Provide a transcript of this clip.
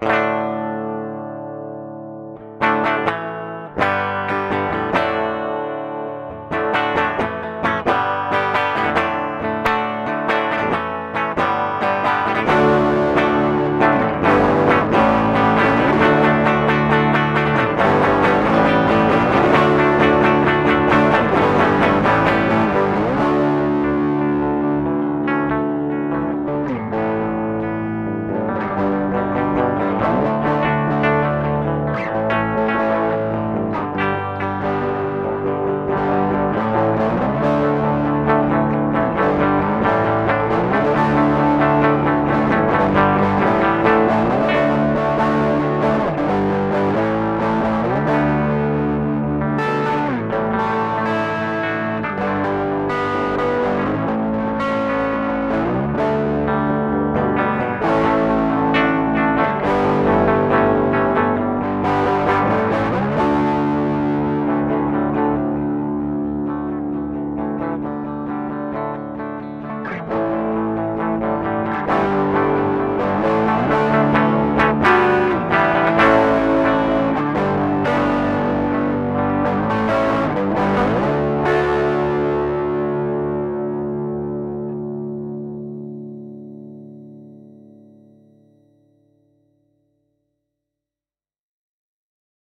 Bye.